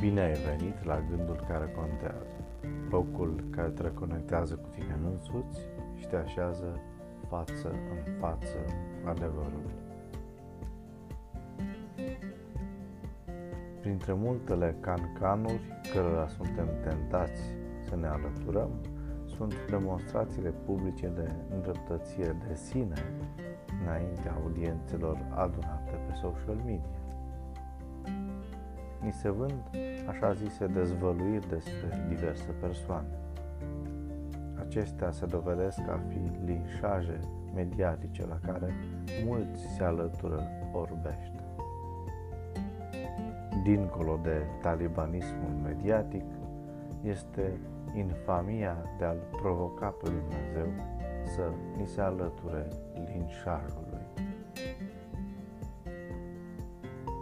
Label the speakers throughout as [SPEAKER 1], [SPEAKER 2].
[SPEAKER 1] Bine ai venit la gândul care contează, locul care te reconectează cu tine însuți și te așează față în față adevărul. Printre multele cancanuri cărora suntem tentați să ne alăturăm, sunt demonstrațiile publice de îndreptățire de sine înaintea audiențelor adunate pe social media ni se vând așa zise dezvăluiri despre diverse persoane. Acestea se dovedesc a fi linșaje mediatice la care mulți se alătură orbește. Dincolo de talibanismul mediatic, este infamia de a-L provoca pe Dumnezeu să ni se alăture linșajului.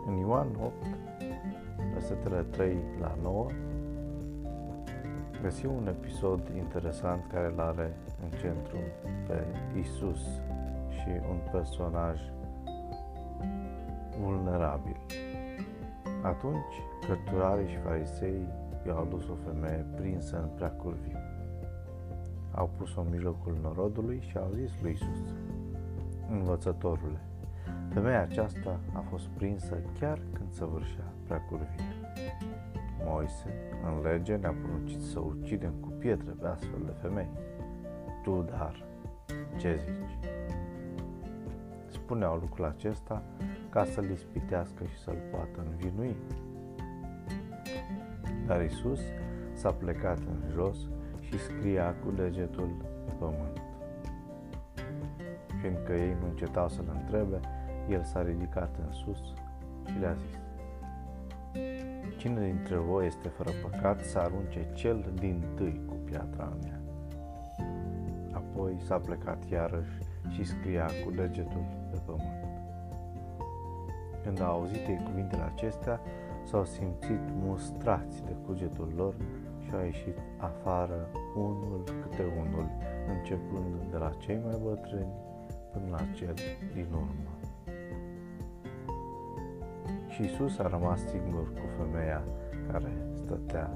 [SPEAKER 1] În Ioan 8 versetele 3 la 9, găsim un episod interesant care îl are în centru pe Isus și un personaj vulnerabil. Atunci, cărturarii și farisei i-au adus o femeie prinsă în prea curviu. Au pus-o în mijlocul norodului și au zis lui Isus, Învățătorule, femeia aceasta a fost prinsă chiar când săvârșea prea curvie. Moise, în lege, ne-a poruncit să ucidem cu pietre pe astfel de femei. Tu, dar, ce zici? Spuneau lucrul acesta ca să-l ispitească și să-l poată învinui. Dar Isus s-a plecat în jos și scria cu degetul pe pământ. Fiindcă ei nu încetau să-l întrebe, el s-a ridicat în sus și le-a zis, Cine dintre voi este fără păcat să arunce cel din tâi cu piatra în ea? Apoi s-a plecat iarăși și scria cu degetul pe pământ. Când au auzit ei cuvintele acestea, s-au simțit mustrați de cugetul lor și au ieșit afară unul câte unul, începând de la cei mai bătrâni până la cel din urmă. Și Isus a rămas singur cu femeia care stătea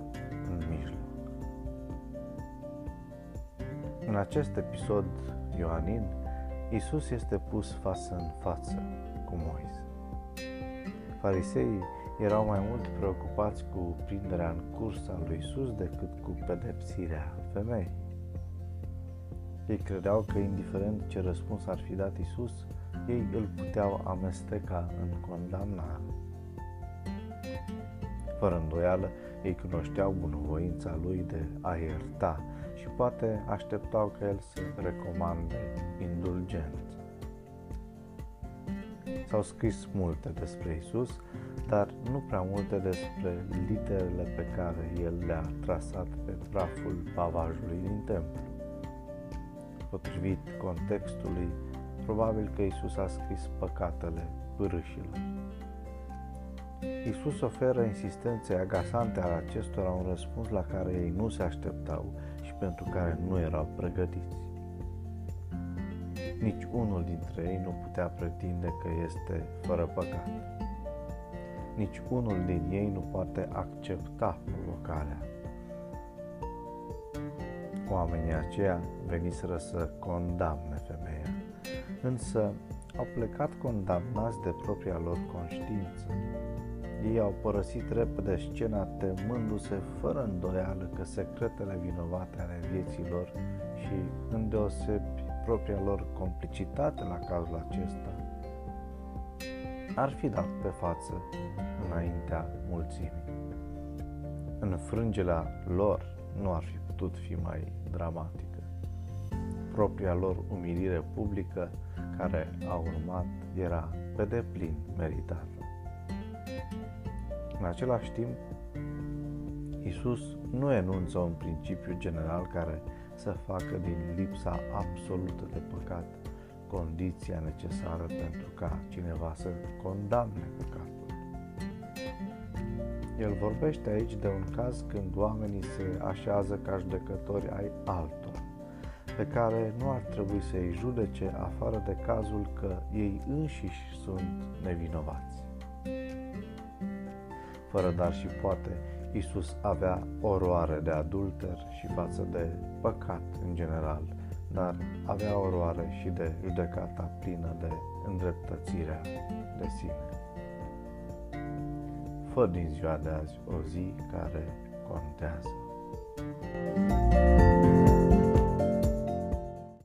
[SPEAKER 1] în mijloc. În acest episod ioanin, Isus este pus față în față cu Moise. Fariseii erau mai mult preocupați cu prinderea în curs a lui Isus decât cu pedepsirea femeii. Ei credeau că, indiferent ce răspuns ar fi dat Isus, ei îl puteau amesteca în condamnare. Fără îndoială, ei cunoșteau bunăvoința lui de a ierta și poate așteptau ca el să recomande indulgență. S-au scris multe despre Isus, dar nu prea multe despre literele pe care el le-a trasat pe praful pavajului din templu. Potrivit contextului, probabil că Isus a scris păcatele pârâșilor. Isus oferă insistenței agasante a acestora un răspuns la care ei nu se așteptau și pentru care nu erau pregătiți. Nici unul dintre ei nu putea pretinde că este fără păcat. Nici unul din ei nu poate accepta provocarea. Oamenii aceia veniseră să condamne femeia, însă au plecat condamnați de propria lor conștiință. Ei au părăsit repede scena temându-se fără îndoială că secretele vinovate ale vieții lor și îndeosebi propria lor complicitate la cazul acesta ar fi dat pe față înaintea mulțimii. Înfrângerea lor nu ar fi putut fi mai dramatică. Propria lor umilire publică care a urmat era pe deplin meritată. În același timp, Isus nu enunță un principiu general care să facă din lipsa absolută de păcat condiția necesară pentru ca cineva să condamne păcatul. El vorbește aici de un caz când oamenii se așează ca judecători ai altora, pe care nu ar trebui să îi judece afară de cazul că ei înșiși sunt nevinovați. Fără dar și poate, Isus avea oroare de adulter și față de păcat în general, dar avea oroare și de judecata plină de îndreptățirea de sine. Fă din ziua de azi o zi care contează.